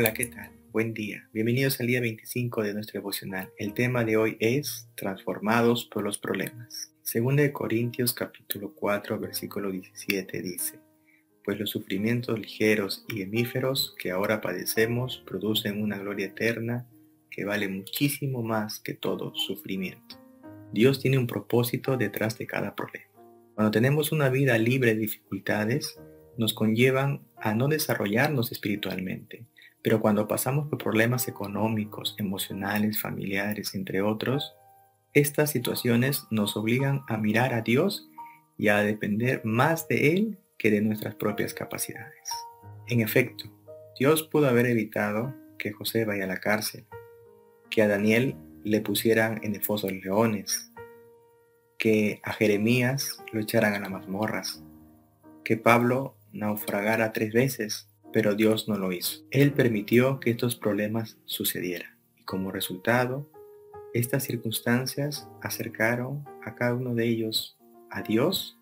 Hola, ¿qué tal? Buen día. Bienvenidos al día 25 de nuestro devocional. El tema de hoy es Transformados por los problemas. Según de Corintios capítulo 4 versículo 17 dice, Pues los sufrimientos ligeros y hemíferos que ahora padecemos producen una gloria eterna que vale muchísimo más que todo sufrimiento. Dios tiene un propósito detrás de cada problema. Cuando tenemos una vida libre de dificultades, nos conllevan a no desarrollarnos espiritualmente. Pero cuando pasamos por problemas económicos, emocionales, familiares, entre otros, estas situaciones nos obligan a mirar a Dios y a depender más de Él que de nuestras propias capacidades. En efecto, Dios pudo haber evitado que José vaya a la cárcel, que a Daniel le pusieran en el foso de leones, que a Jeremías lo echaran a las mazmorras, que Pablo naufragara tres veces, pero Dios no lo hizo. Él permitió que estos problemas sucedieran y como resultado, estas circunstancias acercaron a cada uno de ellos a Dios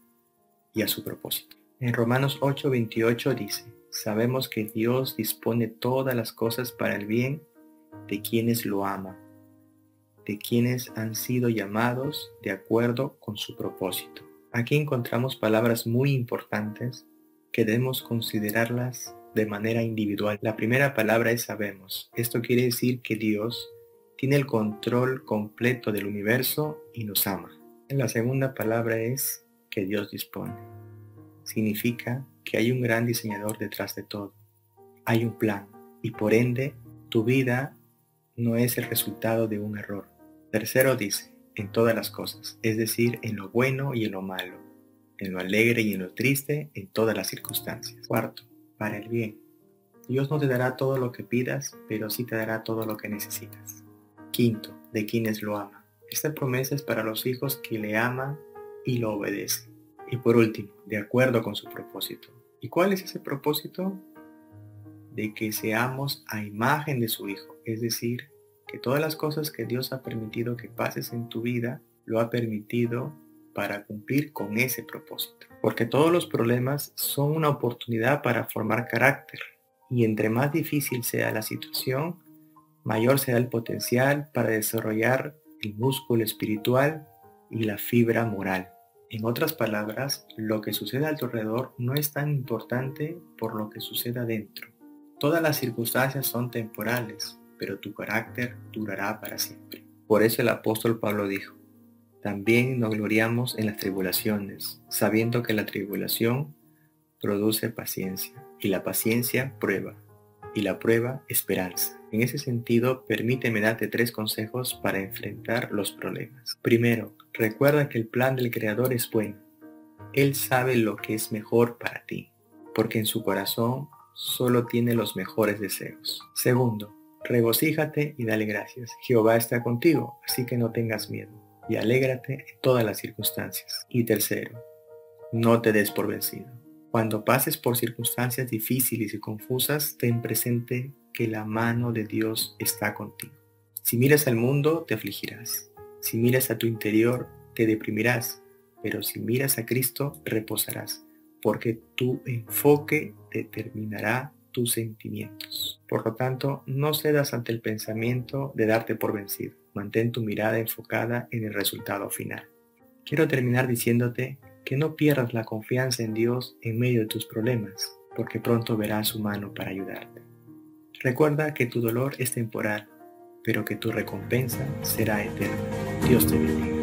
y a su propósito. En Romanos 8:28 dice, sabemos que Dios dispone todas las cosas para el bien de quienes lo aman, de quienes han sido llamados de acuerdo con su propósito. Aquí encontramos palabras muy importantes que debemos considerarlas de manera individual. La primera palabra es sabemos. Esto quiere decir que Dios tiene el control completo del universo y nos ama. La segunda palabra es que Dios dispone. Significa que hay un gran diseñador detrás de todo. Hay un plan y por ende tu vida no es el resultado de un error. Tercero dice, en todas las cosas, es decir, en lo bueno y en lo malo, en lo alegre y en lo triste, en todas las circunstancias. Cuarto, para el bien. Dios no te dará todo lo que pidas, pero sí te dará todo lo que necesitas. Quinto, de quienes lo aman. Esta promesa es para los hijos que le aman y lo obedecen. Y por último, de acuerdo con su propósito. ¿Y cuál es ese propósito? De que seamos a imagen de su Hijo, es decir, que todas las cosas que Dios ha permitido que pases en tu vida, lo ha permitido para cumplir con ese propósito. Porque todos los problemas son una oportunidad para formar carácter. Y entre más difícil sea la situación, mayor será el potencial para desarrollar el músculo espiritual y la fibra moral. En otras palabras, lo que sucede a tu alrededor no es tan importante por lo que sucede adentro. Todas las circunstancias son temporales, pero tu carácter durará para siempre. Por eso el apóstol Pablo dijo, también nos gloriamos en las tribulaciones, sabiendo que la tribulación produce paciencia, y la paciencia prueba, y la prueba esperanza. En ese sentido, permíteme darte tres consejos para enfrentar los problemas. Primero, recuerda que el plan del Creador es bueno. Él sabe lo que es mejor para ti, porque en su corazón solo tiene los mejores deseos. Segundo, regocíjate y dale gracias. Jehová está contigo, así que no tengas miedo y alégrate en todas las circunstancias. Y tercero, no te des por vencido. Cuando pases por circunstancias difíciles y confusas, ten presente que la mano de Dios está contigo. Si miras al mundo, te afligirás. Si miras a tu interior, te deprimirás. Pero si miras a Cristo, reposarás, porque tu enfoque determinará tus sentimientos. Por lo tanto, no cedas ante el pensamiento de darte por vencido Mantén tu mirada enfocada en el resultado final. Quiero terminar diciéndote que no pierdas la confianza en Dios en medio de tus problemas, porque pronto verás su mano para ayudarte. Recuerda que tu dolor es temporal, pero que tu recompensa será eterna. Dios te bendiga.